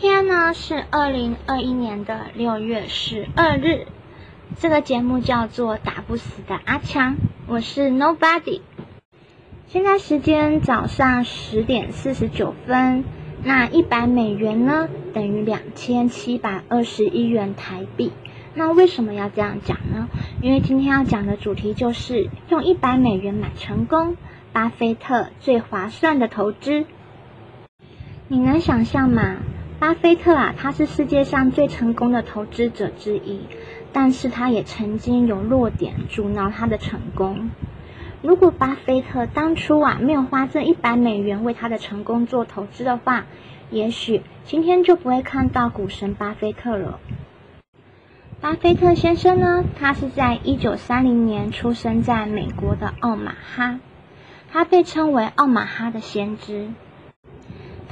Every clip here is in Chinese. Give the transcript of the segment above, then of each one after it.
今天呢是二零二一年的六月十二日，这个节目叫做《打不死的阿强》，我是 Nobody。现在时间早上十点四十九分，那一百美元呢等于两千七百二十一元台币。那为什么要这样讲呢？因为今天要讲的主题就是用一百美元买成功，巴菲特最划算的投资。你能想象吗？巴菲特啊，他是世界上最成功的投资者之一，但是他也曾经有弱点阻挠他的成功。如果巴菲特当初啊没有花这一百美元为他的成功做投资的话，也许今天就不会看到股神巴菲特了。巴菲特先生呢，他是在一九三零年出生在美国的奥马哈，他被称为奥马哈的先知。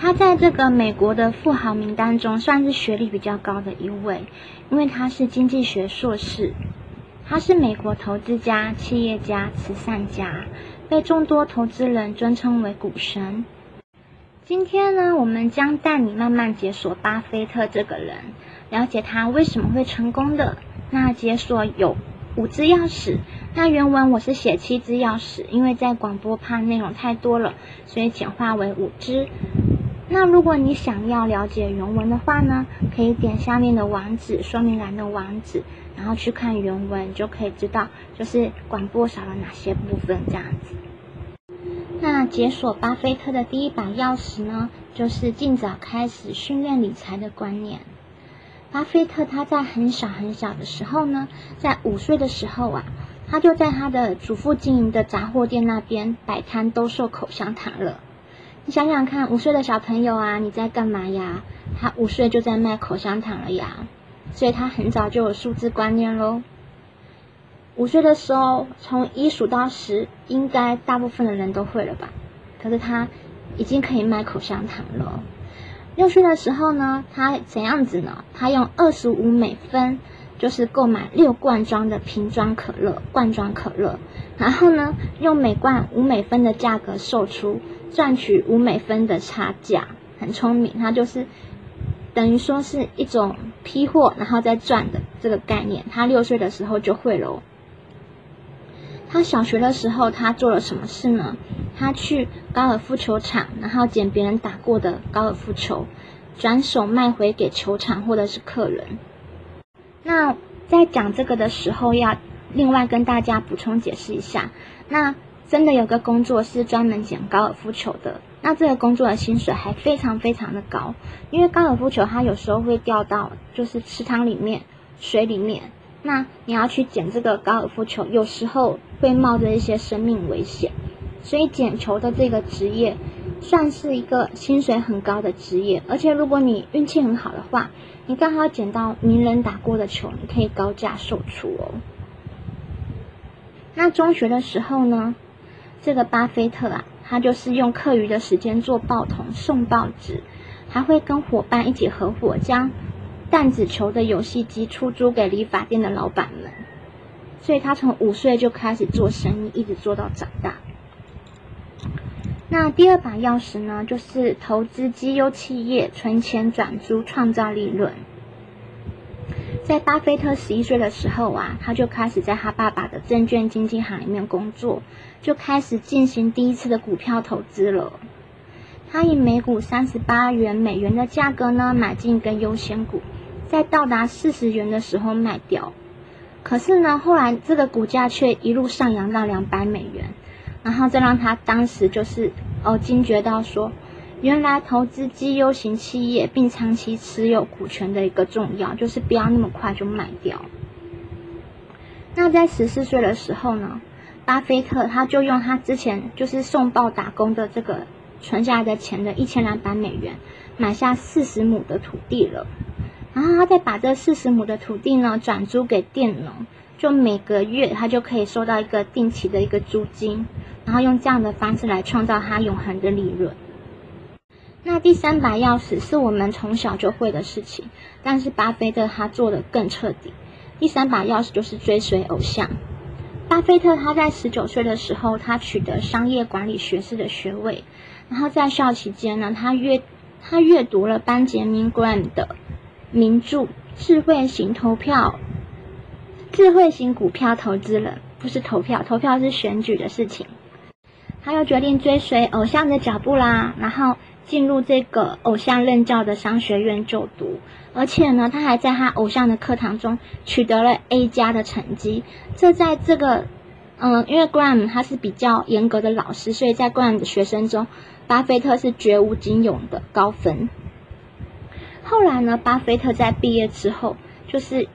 他在这个美国的富豪名单中算是学历比较高的一位，因为他是经济学硕士。他是美国投资家、企业家、慈善家，被众多投资人尊称为股神。今天呢，我们将带你慢慢解锁巴菲特这个人，了解他为什么会成功的。那解锁有五只钥匙，那原文我是写七只钥匙，因为在广播怕内容太多了，所以简化为五只。那如果你想要了解原文的话呢，可以点下面的网址，说明栏的网址，然后去看原文，就可以知道就是广播少了哪些部分这样子。那解锁巴菲特的第一把钥匙呢，就是尽早开始训练理财的观念。巴菲特他在很小很小的时候呢，在五岁的时候啊，他就在他的祖父经营的杂货店那边摆摊兜售口香糖了。你想想看，五岁的小朋友啊，你在干嘛呀？他五岁就在卖口香糖了呀，所以他很早就有数字观念喽。五岁的时候，从一数到十，应该大部分的人都会了吧？可是他已经可以卖口香糖了。六岁的时候呢，他怎样子呢？他用二十五美分，就是购买六罐装的瓶装可乐，罐装可乐，然后呢，用每罐五美分的价格售出。赚取五美分的差价，很聪明。他就是等于说是一种批货，然后再赚的这个概念。他六岁的时候就会了。他小学的时候，他做了什么事呢？他去高尔夫球场，然后捡别人打过的高尔夫球，转手卖回给球场或者是客人。那在讲这个的时候，要另外跟大家补充解释一下。那真的有个工作是专门捡高尔夫球的，那这个工作的薪水还非常非常的高，因为高尔夫球它有时候会掉到就是池塘里面、水里面，那你要去捡这个高尔夫球，有时候会冒着一些生命危险，所以捡球的这个职业算是一个薪水很高的职业，而且如果你运气很好的话，你刚好捡到名人打过的球，你可以高价售出哦。那中学的时候呢？这个巴菲特啊，他就是用课余的时间做报童、送报纸，还会跟伙伴一起合伙将弹子球的游戏机出租给理发店的老板们。所以他从五岁就开始做生意，一直做到长大。那第二把钥匙呢，就是投资绩优企业，存钱转租，创造利润。在巴菲特十一岁的时候啊，他就开始在他爸爸的证券经纪行里面工作，就开始进行第一次的股票投资了。他以每股三十八元美元的价格呢买进一根优先股，在到达四十元的时候卖掉。可是呢，后来这个股价却一路上扬到两百美元，然后这让他当时就是哦惊觉到说。原来投资绩优型企业并长期持有股权的一个重要，就是不要那么快就卖掉。那在十四岁的时候呢，巴菲特他就用他之前就是送报打工的这个存下来的钱的一千两百美元，买下四十亩的土地了。然后他再把这四十亩的土地呢转租给佃农，就每个月他就可以收到一个定期的一个租金，然后用这样的方式来创造他永恒的利润。那第三把钥匙是我们从小就会的事情，但是巴菲特他做的更彻底。第三把钥匙就是追随偶像。巴菲特他在十九岁的时候，他取得商业管理学士的学位，然后在校期间呢，他阅他阅读了班杰明格兰的名著《智慧型投票》，智慧型股票投资人不是投票，投票是选举的事情。他又决定追随偶像的脚步啦，然后进入这个偶像任教的商学院就读，而且呢，他还在他偶像的课堂中取得了 A 加的成绩。这在这个，嗯，因为 Graham 他是比较严格的老师，所以在 Graham 的学生中。巴菲特是绝无仅有的高分。后来呢，巴菲特在毕业之后，就是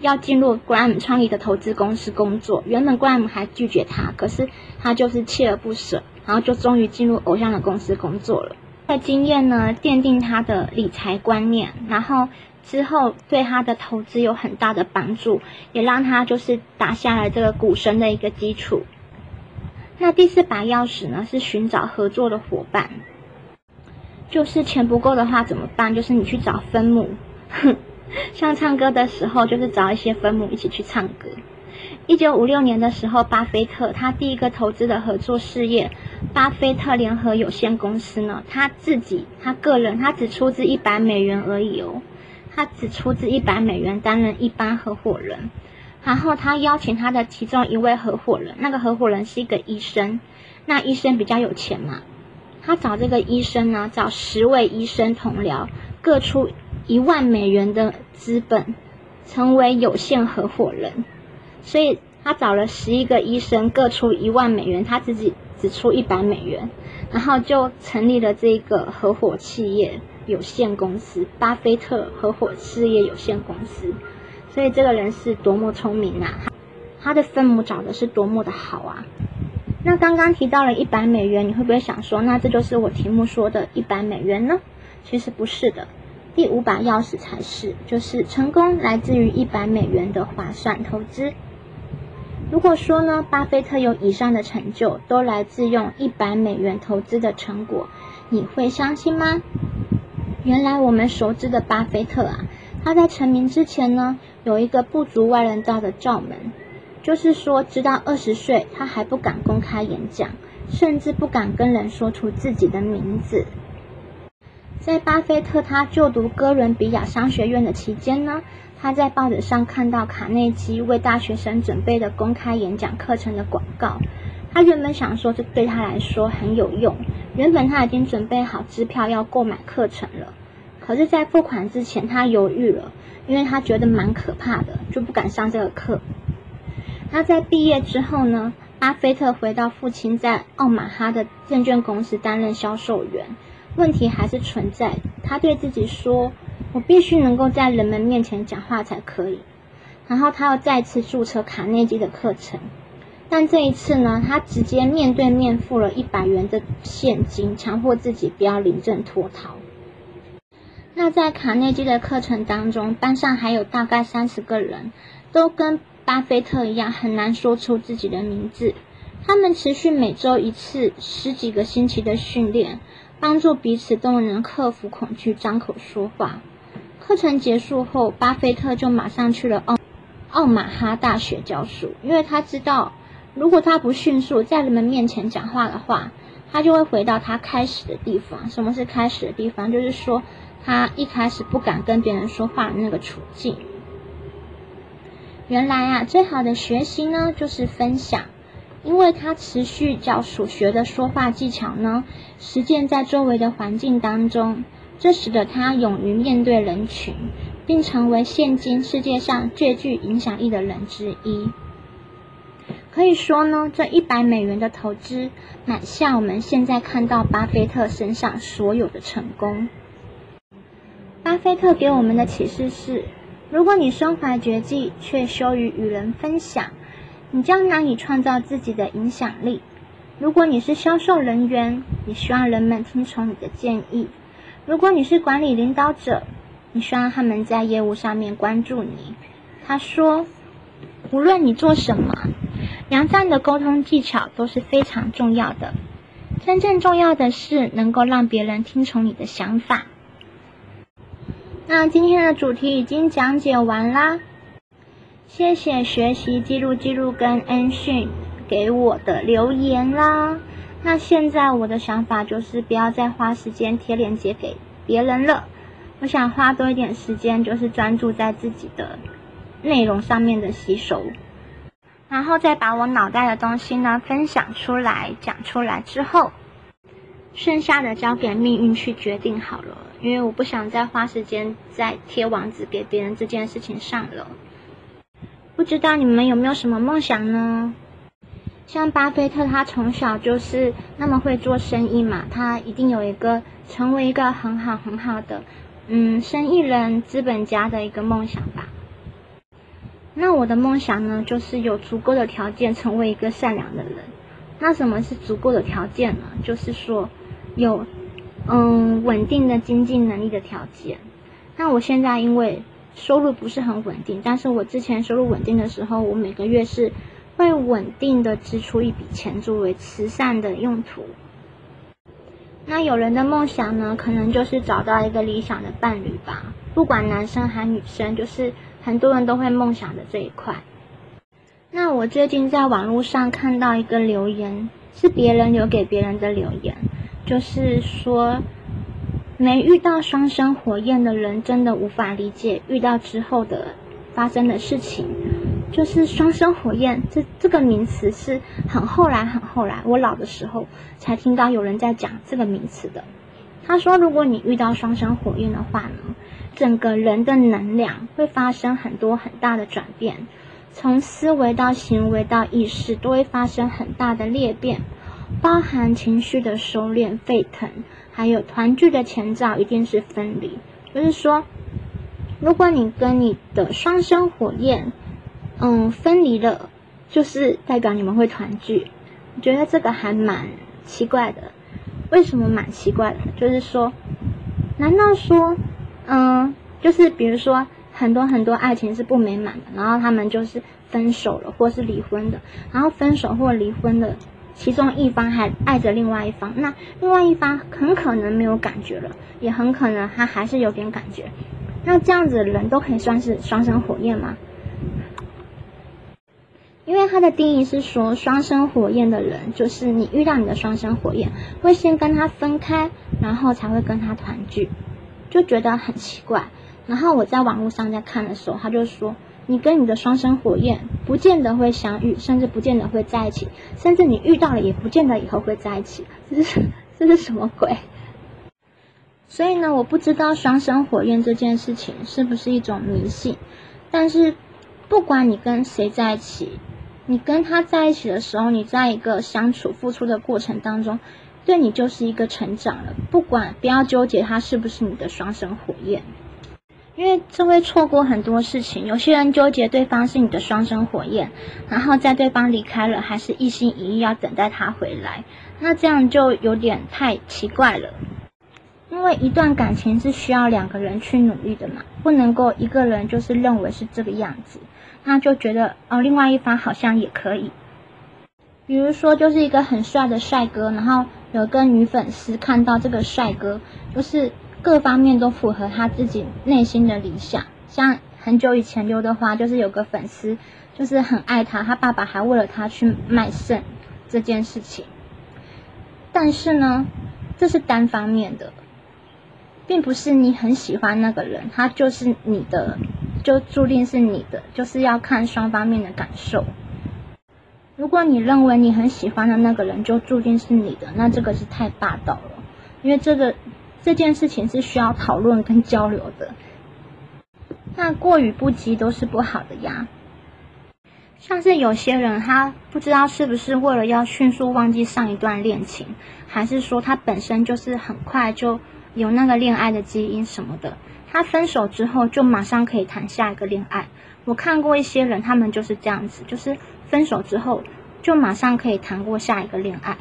要进入 Graham 创立的投资公司工作。原本 Graham 还拒绝他，可是他就是锲而不舍，然后就终于进入偶像的公司工作了。的经验呢，奠定他的理财观念，然后之后对他的投资有很大的帮助，也让他就是打下了这个股神的一个基础。那第四把钥匙呢？是寻找合作的伙伴。就是钱不够的话怎么办？就是你去找分母，哼 像唱歌的时候，就是找一些分母一起去唱歌。一九五六年的时候，巴菲特他第一个投资的合作事业——巴菲特联合有限公司呢，他自己他个人他只出资一百美元而已哦，他只出资一百美元担任一般合伙人。然后他邀请他的其中一位合伙人，那个合伙人是一个医生，那医生比较有钱嘛，他找这个医生呢，找十位医生同僚，各出一万美元的资本，成为有限合伙人。所以他找了十一个医生，各出一万美元，他自己只出一百美元，然后就成立了这个合伙企业有限公司——巴菲特合伙事业有限公司。所以这个人是多么聪明啊！他的分母找的是多么的好啊！那刚刚提到了一百美元，你会不会想说，那这就是我题目说的一百美元呢？其实不是的，第五把钥匙才是，就是成功来自于一百美元的划算投资。如果说呢，巴菲特有以上的成就都来自用一百美元投资的成果，你会相信吗？原来我们熟知的巴菲特啊，他在成名之前呢。有一个不足外人道的罩门，就是说，直到二十岁，他还不敢公开演讲，甚至不敢跟人说出自己的名字。在巴菲特他就读哥伦比亚商学院的期间呢，他在报纸上看到卡内基为大学生准备的公开演讲课程的广告，他原本想说这对他来说很有用，原本他已经准备好支票要购买课程了，可是，在付款之前，他犹豫了。因为他觉得蛮可怕的，就不敢上这个课。那在毕业之后呢？巴菲特回到父亲在奥马哈的证券公司担任销售员，问题还是存在。他对自己说：“我必须能够在人们面前讲话才可以。”然后他又再次注册卡内基的课程，但这一次呢，他直接面对面付了一百元的现金，强迫自己不要临阵脱逃。那在卡内基的课程当中，班上还有大概三十个人，都跟巴菲特一样很难说出自己的名字。他们持续每周一次十几个星期的训练，帮助彼此都能克服恐惧，张口说话。课程结束后，巴菲特就马上去了奥奥马哈大学教书，因为他知道，如果他不迅速在人们面前讲话的话，他就会回到他开始的地方。什么是开始的地方？就是说。他一开始不敢跟别人说话的那个处境，原来啊，最好的学习呢就是分享，因为他持续教所学的说话技巧呢，实践在周围的环境当中，这使得他勇于面对人群，并成为现今世界上最具影响力的人之一。可以说呢，这一百美元的投资，买下我们现在看到巴菲特身上所有的成功。巴菲特给我们的启示是：如果你身怀绝技却羞于与人分享，你将难以创造自己的影响力。如果你是销售人员，你希望人们听从你的建议；如果你是管理领导者，你需要他们在业务上面关注你。他说：无论你做什么，良善的沟通技巧都是非常重要的。真正重要的是能够让别人听从你的想法。那今天的主题已经讲解完啦，谢谢学习记录记录跟恩讯给我的留言啦。那现在我的想法就是不要再花时间贴链接给别人了。我想花多一点时间，就是专注在自己的内容上面的吸收，然后再把我脑袋的东西呢分享出来、讲出来之后，剩下的交给命运去决定好了。因为我不想再花时间在贴网址给别人这件事情上了。不知道你们有没有什么梦想呢？像巴菲特，他从小就是那么会做生意嘛，他一定有一个成为一个很好很好的。嗯，生意人、资本家的一个梦想吧。那我的梦想呢，就是有足够的条件成为一个善良的人。那什么是足够的条件呢？就是说有嗯稳定的经济能力的条件。那我现在因为收入不是很稳定，但是我之前收入稳定的时候，我每个月是会稳定的支出一笔钱作为慈善的用途。那有人的梦想呢，可能就是找到一个理想的伴侣吧。不管男生还女生，就是很多人都会梦想的这一块。那我最近在网络上看到一个留言，是别人留给别人的留言，就是说，没遇到双生火焰的人，真的无法理解遇到之后的发生的事情。就是双生火焰这这个名词是很后来很后来，我老的时候才听到有人在讲这个名词的。他说，如果你遇到双生火焰的话呢，整个人的能量会发生很多很大的转变，从思维到行为到意识都会发生很大的裂变，包含情绪的收敛沸腾，还有团聚的前兆一定是分离。就是说，如果你跟你的双生火焰，嗯，分离了，就是代表你们会团聚。我觉得这个还蛮奇怪的。为什么蛮奇怪的？就是说，难道说，嗯，就是比如说，很多很多爱情是不美满的，然后他们就是分手了，或是离婚的。然后分手或离婚的其中一方还爱着另外一方，那另外一方很可能没有感觉了，也很可能他还是有点感觉。那这样子的人都可以算是双生火焰吗？因为它的定义是说，双生火焰的人，就是你遇到你的双生火焰，会先跟他分开，然后才会跟他团聚，就觉得很奇怪。然后我在网络上在看的时候，他就说，你跟你的双生火焰不见得会相遇，甚至不见得会在一起，甚至你遇到了也不见得以后会在一起，这是这是什么鬼？所以呢，我不知道双生火焰这件事情是不是一种迷信，但是不管你跟谁在一起。你跟他在一起的时候，你在一个相处、付出的过程当中，对你就是一个成长了。不管不要纠结他是不是你的双生火焰，因为这会错过很多事情。有些人纠结对方是你的双生火焰，然后在对方离开了，还是一心一意要等待他回来，那这样就有点太奇怪了。因为一段感情是需要两个人去努力的嘛，不能够一个人就是认为是这个样子。那就觉得哦，另外一方好像也可以。比如说，就是一个很帅的帅哥，然后有个女粉丝看到这个帅哥，就是各方面都符合他自己内心的理想。像很久以前刘德华就是有个粉丝，就是很爱他，他爸爸还为了他去卖肾这件事情。但是呢，这是单方面的，并不是你很喜欢那个人，他就是你的。就注定是你的，就是要看双方面的感受。如果你认为你很喜欢的那个人就注定是你的，那这个是太霸道了。因为这个这件事情是需要讨论跟交流的。那过于不及都是不好的呀。像是有些人他不知道是不是为了要迅速忘记上一段恋情，还是说他本身就是很快就有那个恋爱的基因什么的。他分手之后就马上可以谈下一个恋爱。我看过一些人，他们就是这样子，就是分手之后就马上可以谈过下一个恋爱。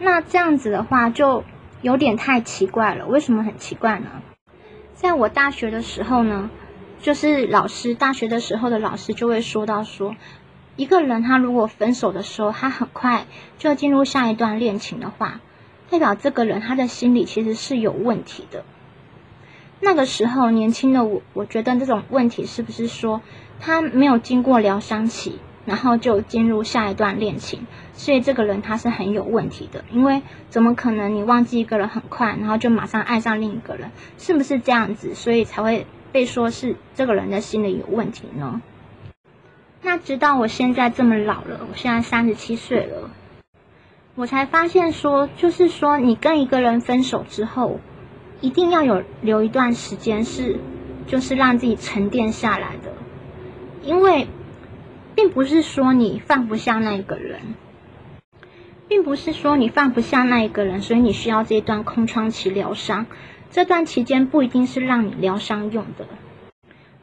那这样子的话就有点太奇怪了。为什么很奇怪呢？在我大学的时候呢，就是老师大学的时候的老师就会说到说，一个人他如果分手的时候，他很快就进入下一段恋情的话，代表这个人他的心理其实是有问题的。那个时候年轻的我，我觉得这种问题是不是说他没有经过疗伤期，然后就进入下一段恋情，所以这个人他是很有问题的，因为怎么可能你忘记一个人很快，然后就马上爱上另一个人，是不是这样子？所以才会被说是这个人的心理有问题呢？那直到我现在这么老了，我现在三十七岁了，我才发现说，就是说你跟一个人分手之后，一定要有留一段时间是，就是让自己沉淀下来的，因为。并不是说你放不下那一个人，并不是说你放不下那一个人，所以你需要这一段空窗期疗伤。这段期间不一定是让你疗伤用的，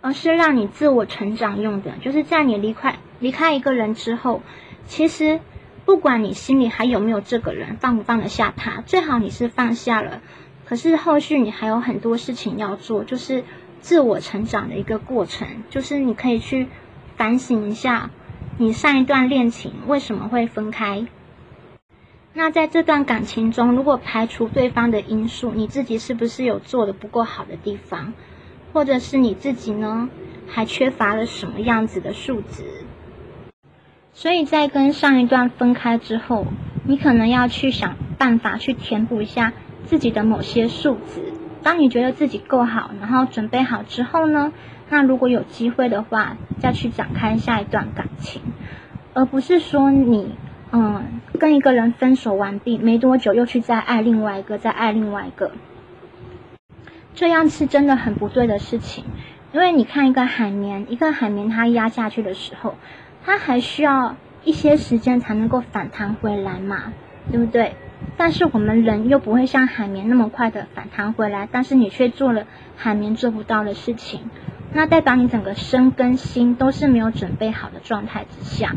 而是让你自我成长用的。就是在你离开离开一个人之后，其实不管你心里还有没有这个人，放不放得下他，最好你是放下了。可是后续你还有很多事情要做，就是自我成长的一个过程，就是你可以去。反省一下，你上一段恋情为什么会分开？那在这段感情中，如果排除对方的因素，你自己是不是有做的不够好的地方，或者是你自己呢，还缺乏了什么样子的素质？所以在跟上一段分开之后，你可能要去想办法去填补一下自己的某些素质。当你觉得自己够好，然后准备好之后呢？那如果有机会的话，再去展开下一段感情，而不是说你嗯跟一个人分手完毕没多久又去再爱另外一个，再爱另外一个，这样是真的很不对的事情。因为你看一个海绵，一个海绵它压下去的时候，它还需要一些时间才能够反弹回来嘛，对不对？但是我们人又不会像海绵那么快的反弹回来，但是你却做了海绵做不到的事情。那代表你整个身跟心都是没有准备好的状态之下，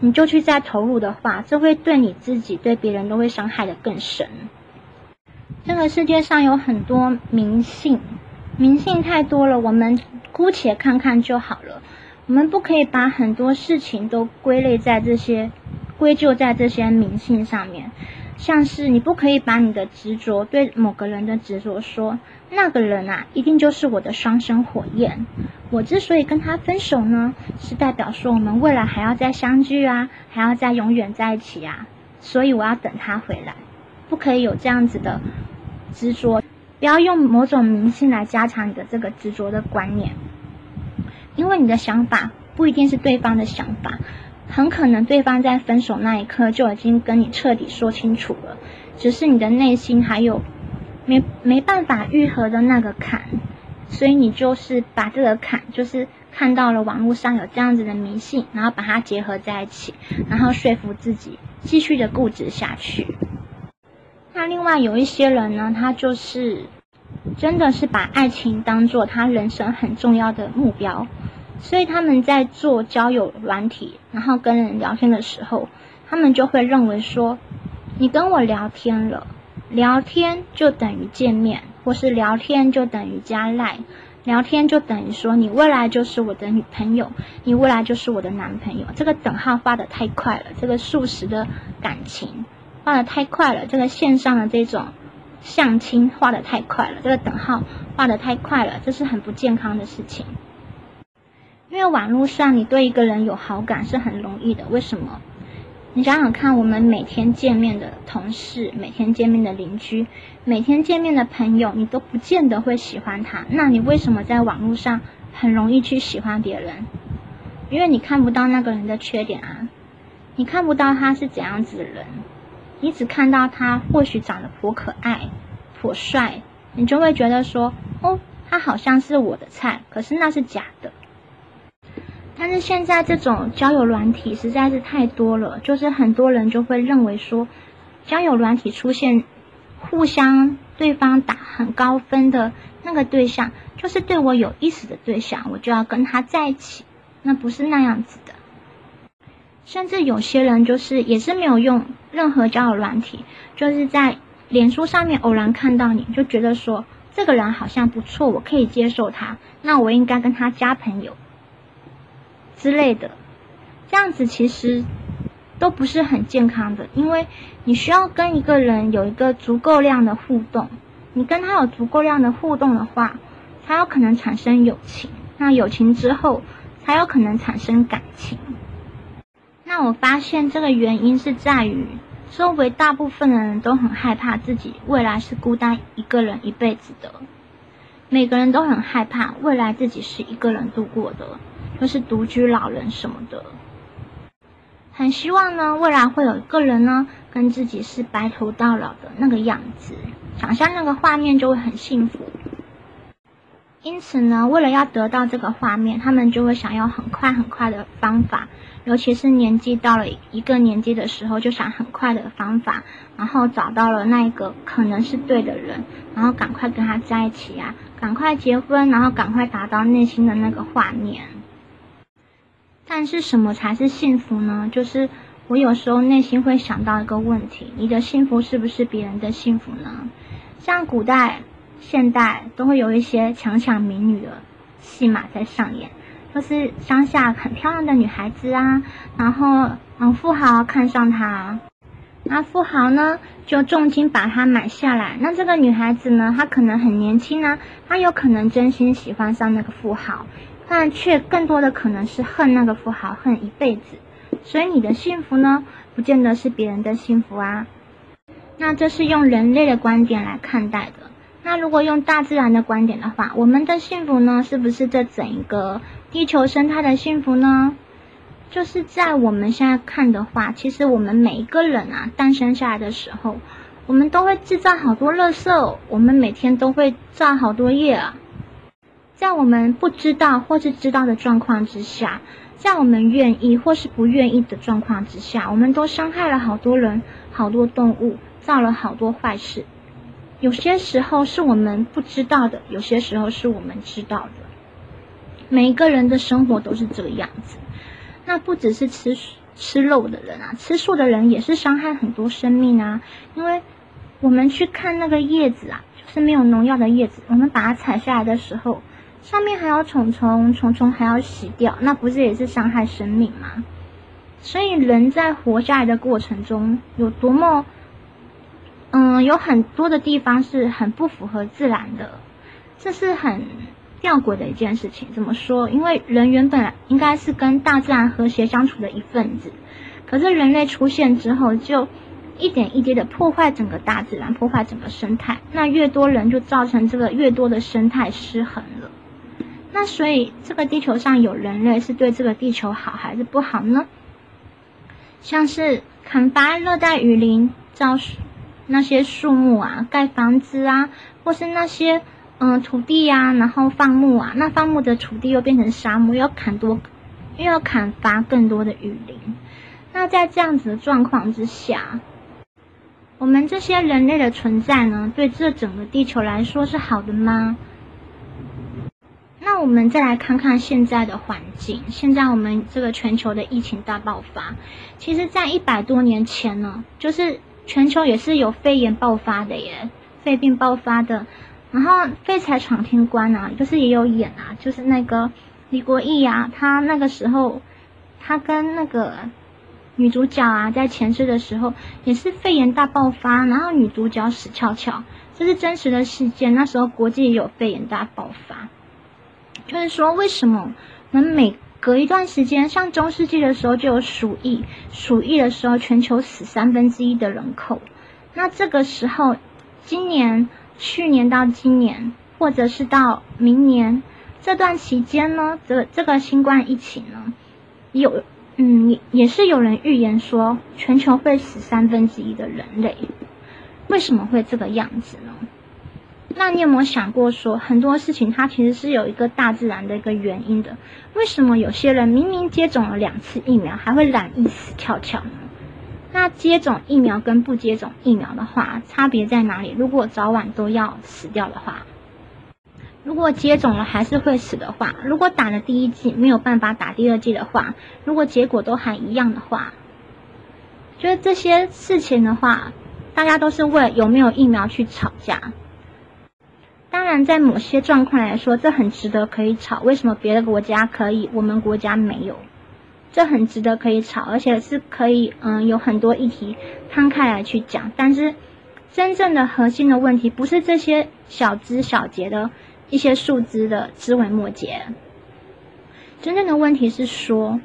你就去再投入的话，这会对你自己、对别人都会伤害的更深。这个世界上有很多迷信，迷信太多了，我们姑且看看就好了。我们不可以把很多事情都归类在这些、归咎在这些迷信上面。像是你不可以把你的执着对某个人的执着说，那个人啊，一定就是我的双生火焰。我之所以跟他分手呢，是代表说我们未来还要再相聚啊，还要再永远在一起啊，所以我要等他回来。不可以有这样子的执着，不要用某种迷信来加强你的这个执着的观念，因为你的想法不一定是对方的想法。很可能对方在分手那一刻就已经跟你彻底说清楚了，只是你的内心还有没没办法愈合的那个坎，所以你就是把这个坎，就是看到了网络上有这样子的迷信，然后把它结合在一起，然后说服自己继续的固执下去。那另外有一些人呢，他就是真的是把爱情当做他人生很重要的目标。所以他们在做交友软体，然后跟人聊天的时候，他们就会认为说，你跟我聊天了，聊天就等于见面，或是聊天就等于加赖，聊天就等于说你未来就是我的女朋友，你未来就是我的男朋友。这个等号画的太快了，这个速食的感情画的太快了，这个线上的这种相亲画的太快了，这个等号画的太快了，这是很不健康的事情。因为网络上你对一个人有好感是很容易的，为什么？你想想看，我们每天见面的同事，每天见面的邻居，每天见面的朋友，你都不见得会喜欢他，那你为什么在网络上很容易去喜欢别人？因为你看不到那个人的缺点啊，你看不到他是怎样子的人，你只看到他或许长得颇可爱、颇帅，你就会觉得说，哦，他好像是我的菜，可是那是假的。但是现在这种交友软体实在是太多了，就是很多人就会认为说，交友软体出现互相对方打很高分的那个对象，就是对我有意思的对象，我就要跟他在一起。那不是那样子的。甚至有些人就是也是没有用任何交友软体，就是在脸书上面偶然看到你就觉得说这个人好像不错，我可以接受他，那我应该跟他加朋友。之类的，这样子其实都不是很健康的，因为你需要跟一个人有一个足够量的互动，你跟他有足够量的互动的话，才有可能产生友情，那友情之后才有可能产生感情。那我发现这个原因是在于，周围大部分的人都很害怕自己未来是孤单一个人一辈子的，每个人都很害怕未来自己是一个人度过的，就是独居老人什么的。很希望呢，未来会有一个人呢，跟自己是白头到老的那个样子，想象那个画面就会很幸福。因此呢，为了要得到这个画面，他们就会想要很快很快的方法，尤其是年纪到了一个年纪的时候，就想很快的方法，然后找到了那一个可能是对的人，然后赶快跟他在一起啊，赶快结婚，然后赶快达到内心的那个画面。但是什么才是幸福呢？就是我有时候内心会想到一个问题：你的幸福是不是别人的幸福呢？像古代、现代都会有一些强抢民女的戏码在上演，就是乡下很漂亮的女孩子啊，然后嗯富豪看上她，那富豪呢就重金把她买下来。那这个女孩子呢，她可能很年轻啊，她有可能真心喜欢上那个富豪。但却更多的可能是恨那个富豪，恨一辈子。所以你的幸福呢，不见得是别人的幸福啊。那这是用人类的观点来看待的。那如果用大自然的观点的话，我们的幸福呢，是不是这整一个地球生态的幸福呢？就是在我们现在看的话，其实我们每一个人啊，诞生下来的时候，我们都会制造好多垃圾，我们每天都会造好多业啊。在我们不知道或是知道的状况之下，在我们愿意或是不愿意的状况之下，我们都伤害了好多人、好多动物，造了好多坏事。有些时候是我们不知道的，有些时候是我们知道的。每一个人的生活都是这个样子。那不只是吃吃肉的人啊，吃素的人也是伤害很多生命啊。因为我们去看那个叶子啊，就是没有农药的叶子，我们把它采下来的时候。上面还要虫虫，虫虫还要洗掉，那不是也是伤害生命吗？所以人在活下来的过程中，有多么，嗯，有很多的地方是很不符合自然的，这是很吊诡的一件事情。怎么说？因为人原本应该是跟大自然和谐相处的一份子，可是人类出现之后，就一点一滴的破坏整个大自然，破坏整个生态。那越多人，就造成这个越多的生态失衡了。那所以，这个地球上有人类是对这个地球好还是不好呢？像是砍伐热带雨林、造那些树木啊、盖房子啊，或是那些嗯土地呀，然后放牧啊，那放牧的土地又变成沙漠，又要砍多，又要砍伐更多的雨林。那在这样子的状况之下，我们这些人类的存在呢，对这整个地球来说是好的吗？那我们再来看看现在的环境。现在我们这个全球的疫情大爆发，其实，在一百多年前呢，就是全球也是有肺炎爆发的耶，肺病爆发的。然后《废柴闯天关》啊，就是也有演啊，就是那个李国毅啊，他那个时候，他跟那个女主角啊，在前世的时候也是肺炎大爆发，然后女主角死翘翘，这是真实的事件。那时候国际也有肺炎大爆发。就是说，为什么我们每隔一段时间，像中世纪的时候就有鼠疫，鼠疫的时候全球死三分之一的人口，那这个时候，今年、去年到今年，或者是到明年这段期间呢，这这个新冠疫情呢，有嗯也也是有人预言说全球会死三分之一的人类，为什么会这个样子呢？那你有没有想过，说很多事情它其实是有一个大自然的一个原因的？为什么有些人明明接种了两次疫苗，还会染疫死翘翘呢？那接种疫苗跟不接种疫苗的话，差别在哪里？如果早晚都要死掉的话，如果接种了还是会死的话，如果打了第一剂没有办法打第二剂的话，如果结果都还一样的话，觉得这些事情的话，大家都是为有没有疫苗去吵架。当然，在某些状况来说，这很值得可以吵。为什么别的国家可以，我们国家没有？这很值得可以吵，而且是可以，嗯，有很多议题摊开来去讲。但是，真正的核心的问题不是这些小枝小节的一些树枝的枝微末节，真正的问题是说，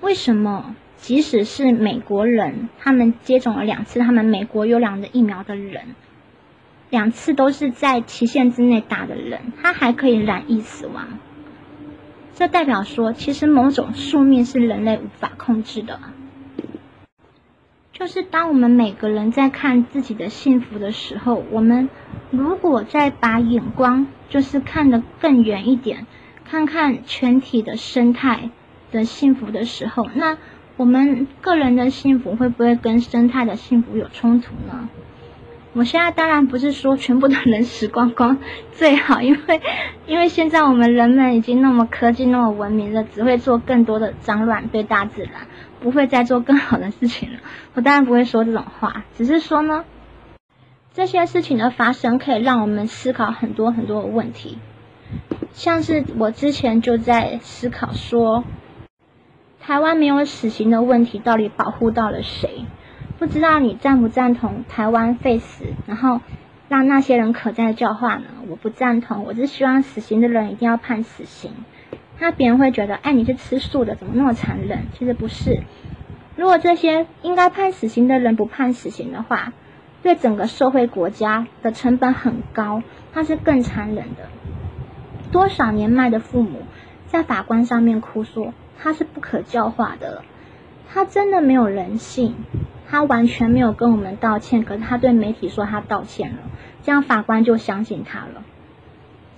为什么即使是美国人，他们接种了两次他们美国优良的疫苗的人，两次都是在期限之内打的人，他还可以染疫死亡。这代表说，其实某种宿命是人类无法控制的。就是当我们每个人在看自己的幸福的时候，我们如果再把眼光就是看得更远一点，看看全体的生态的幸福的时候，那。我们个人的幸福会不会跟生态的幸福有冲突呢？我现在当然不是说全部都能死光光最好，因为 因为现在我们人们已经那么科技那么文明了，只会做更多的脏乱对大自然，不会再做更好的事情了。我当然不会说这种话，只是说呢，这些事情的发生可以让我们思考很多很多的问题，像是我之前就在思考说。台湾没有死刑的问题，到底保护到了谁？不知道你赞不赞同台湾废死，然后让那些人可再教化呢？我不赞同，我是希望死刑的人一定要判死刑。那别人会觉得，哎，你是吃素的，怎么那么残忍？其实不是。如果这些应该判死刑的人不判死刑的话，对整个社会国家的成本很高，那是更残忍的。多少年迈的父母在法官上面哭说。他是不可教化的，他真的没有人性，他完全没有跟我们道歉，可是他对媒体说他道歉了，这样法官就相信他了。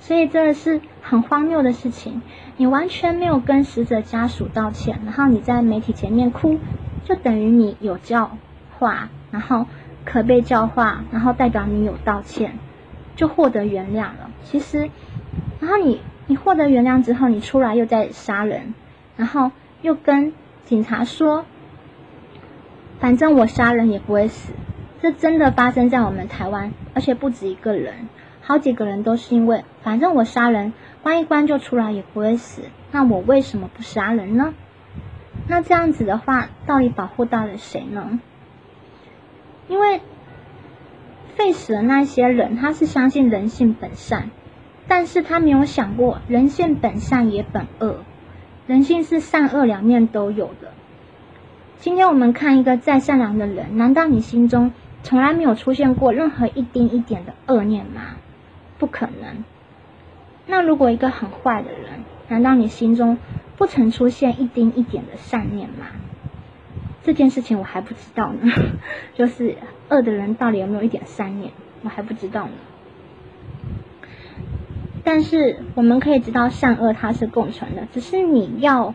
所以这是很荒谬的事情，你完全没有跟死者家属道歉，然后你在媒体前面哭，就等于你有教化，然后可被教化，然后代表你有道歉，就获得原谅了。其实，然后你你获得原谅之后，你出来又在杀人。然后又跟警察说：“反正我杀人也不会死。”这真的发生在我们台湾，而且不止一个人，好几个人都是因为反正我杀人，关一关就出来也不会死。那我为什么不杀人呢？那这样子的话，到底保护到了谁呢？因为废死的那些人，他是相信人性本善，但是他没有想过人性本善也本恶。人性是善恶两面都有的。今天我们看一个再善良的人，难道你心中从来没有出现过任何一丁一点的恶念吗？不可能。那如果一个很坏的人，难道你心中不曾出现一丁一点的善念吗？这件事情我还不知道呢。就是恶的人到底有没有一点善念，我还不知道呢。但是我们可以知道善恶它是共存的，只是你要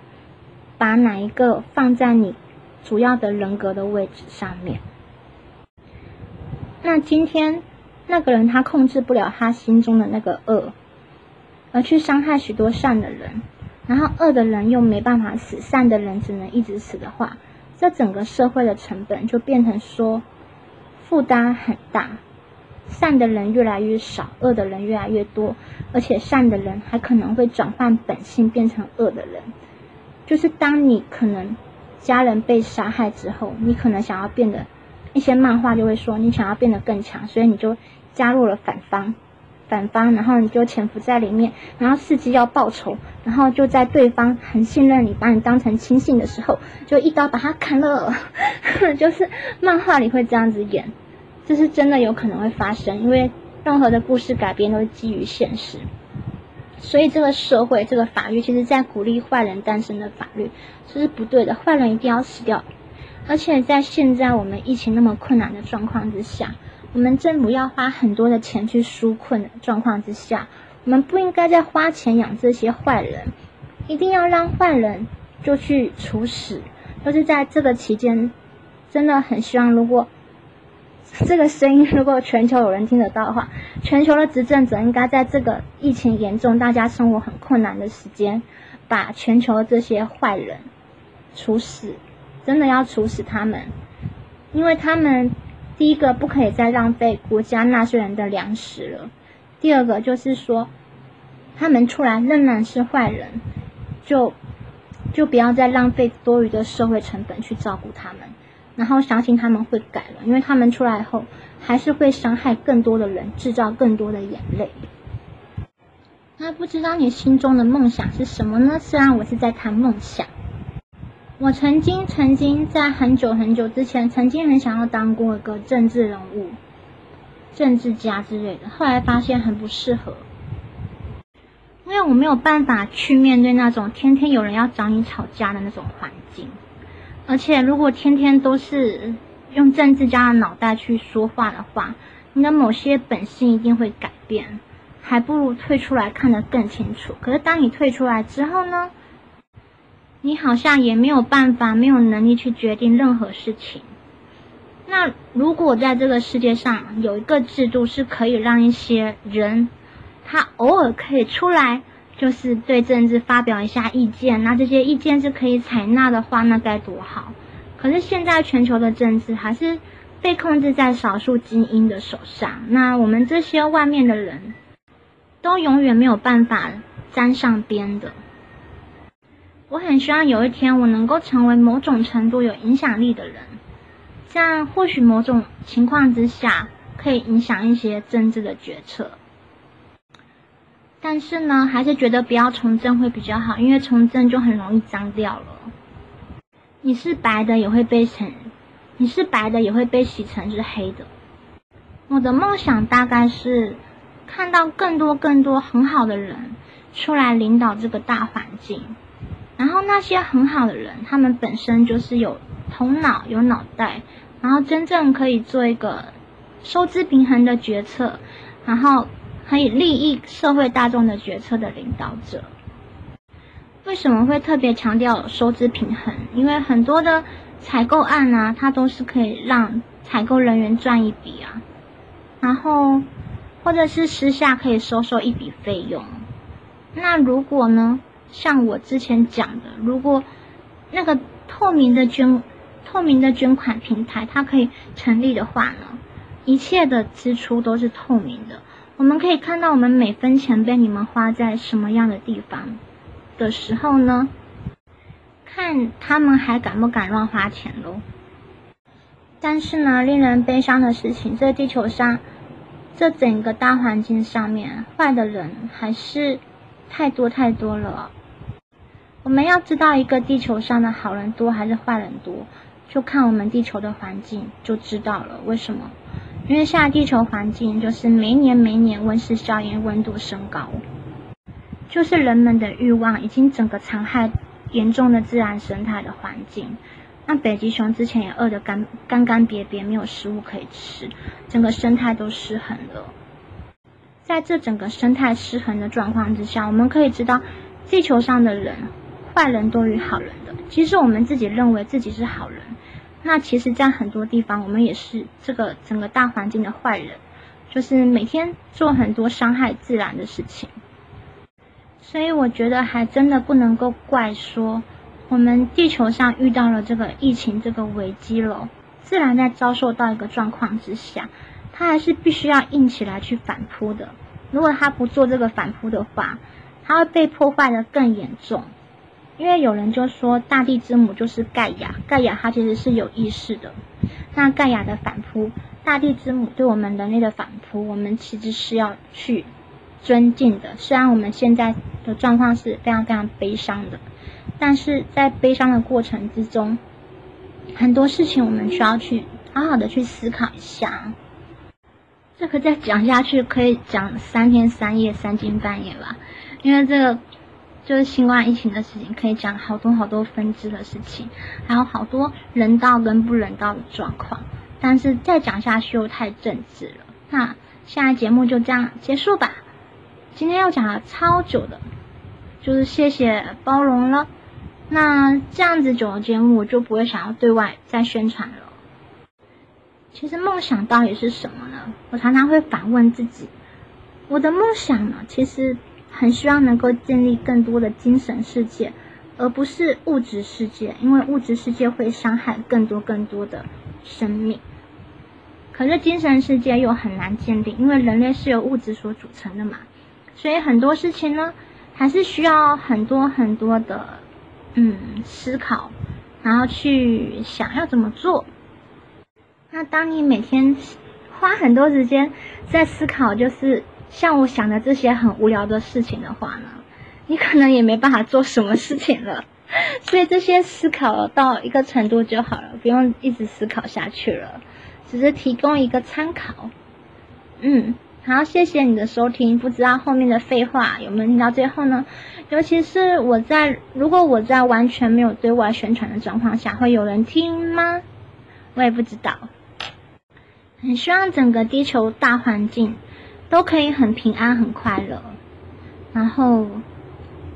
把哪一个放在你主要的人格的位置上面。那今天那个人他控制不了他心中的那个恶，而去伤害许多善的人，然后恶的人又没办法死，善的人只能一直死的话，这整个社会的成本就变成说负担很大。善的人越来越少，恶的人越来越多，而且善的人还可能会转换本性变成恶的人。就是当你可能家人被杀害之后，你可能想要变得，一些漫画就会说你想要变得更强，所以你就加入了反方，反方，然后你就潜伏在里面，然后伺机要报仇，然后就在对方很信任你，把你当成亲信的时候，就一刀把他砍了。就是漫画里会这样子演。这是真的有可能会发生，因为任何的故事改编都是基于现实，所以这个社会这个法律其实在鼓励坏人诞生的法律，这是不对的，坏人一定要死掉。而且在现在我们疫情那么困难的状况之下，我们政府要花很多的钱去纾困的状况之下，我们不应该再花钱养这些坏人，一定要让坏人就去处死。就是在这个期间，真的很希望如果。这个声音，如果全球有人听得到的话，全球的执政者应该在这个疫情严重、大家生活很困难的时间，把全球这些坏人处死，真的要处死他们，因为他们第一个不可以再浪费国家纳税人的粮食了，第二个就是说，他们出来仍然是坏人，就就不要再浪费多余的社会成本去照顾他们。然后相信他们会改了，因为他们出来后还是会伤害更多的人，制造更多的眼泪。那不知道你心中的梦想是什么呢？虽然我是在谈梦想。我曾经曾经在很久很久之前，曾经很想要当过一个政治人物、政治家之类的，后来发现很不适合，因为我没有办法去面对那种天天有人要找你吵架的那种环境，而且如果天天都是用政治家的脑袋去说话的话，你的某些本性一定会改变，还不如退出来看得更清楚。可是当你退出来之后呢？你好像也没有办法，没有能力去决定任何事情。那如果在这个世界上有一个制度是可以让一些人，他偶尔可以出来，就是对政治发表一下意见，那这些意见是可以采纳的话，那该多好。可是现在全球的政治还是被控制在少数精英的手上，那我们这些外面的人都永远没有办法沾上边的。我很希望有一天我能够成为某种程度有影响力的人，这样或许某种情况之下可以影响一些政治的决策。但是呢，还是觉得不要从政会比较好，因为从政就很容易脏掉了。你是白的也会被成，你是白的也会被洗成是黑的。我的梦想大概是看到更多更多很好的人出来领导这个大环境。然后那些很好的人，他们本身就是有头脑、有脑袋，然后真正可以做一个收支平衡的决策，然后可以利益社会大众的决策的领导者。为什么会特别强调收支平衡？因为很多的采购案啊，它都是可以让采购人员赚一笔啊，然后或者是私下可以收受一笔费用。那如果呢？像我之前讲的，如果那个透明的捐透明的捐款平台它可以成立的话呢，一切的支出都是透明的，我们可以看到我们每分钱被你们花在什么样的地方的时候呢，看他们还敢不敢乱花钱喽。但是呢，令人悲伤的事情，这地球上这整个大环境上面，坏的人还是太多太多了。我们要知道一个地球上的好人多还是坏人多，就看我们地球的环境就知道了。为什么？因为现在地球环境就是每年每年温室效应温度升高，就是人们的欲望已经整个残害严重的自然生态的环境。那北极熊之前也饿得干干干瘪瘪，没有食物可以吃，整个生态都失衡了。在这整个生态失衡的状况之下，我们可以知道地球上的人。坏人多于好人的，其实我们自己认为自己是好人，那其实，在很多地方，我们也是这个整个大环境的坏人，就是每天做很多伤害自然的事情。所以，我觉得还真的不能够怪说，我们地球上遇到了这个疫情这个危机了，自然在遭受到一个状况之下，它还是必须要硬起来去反扑的。如果它不做这个反扑的话，它会被破坏的更严重。因为有人就说大地之母就是盖亚，盖亚它其实是有意识的。那盖亚的反扑，大地之母对我们人类的反扑，我们其实是要去尊敬的。虽然我们现在的状况是非常非常悲伤的，但是在悲伤的过程之中，很多事情我们需要去好好的去思考一下。这个再讲下去可以讲三天三夜、三更半夜吧，因为这个。就是新冠疫情的事情，可以讲好多好多分支的事情，还有好多人道跟不人道的状况。但是再讲下去又太政治了。那现在节目就这样结束吧。今天要讲了超久的，就是谢谢包容了。那这样子久的节目，我就不会想要对外再宣传了。其实梦想到底是什么呢？我常常会反问自己，我的梦想呢，其实。很希望能够建立更多的精神世界，而不是物质世界，因为物质世界会伤害更多更多的生命。可是精神世界又很难建立，因为人类是由物质所组成的嘛，所以很多事情呢，还是需要很多很多的嗯思考，然后去想要怎么做。那当你每天花很多时间在思考，就是。像我想的这些很无聊的事情的话呢，你可能也没办法做什么事情了。所以这些思考到一个程度就好了，不用一直思考下去了，只是提供一个参考。嗯，好，谢谢你的收听。不知道后面的废话有没有听到最后呢？尤其是我在如果我在完全没有对外宣传的状况下，会有人听吗？我也不知道。很希望整个地球大环境都可以很平安、很快乐，然后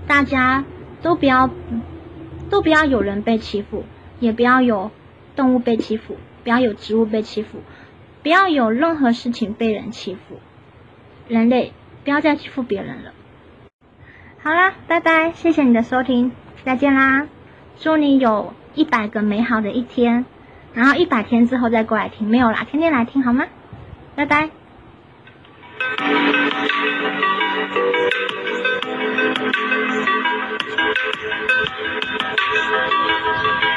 大家都不要。都不要有人被欺负，也不要有动物被欺负，不要有植物被欺负，不要有任何事情被人欺负。人类不要再欺负别人了。好啦，拜拜，谢谢你的收听，再见啦！祝你有一百个美好的一天，然后一百天之后再过来听，没有啦，天天来听好吗？拜拜。Thank you.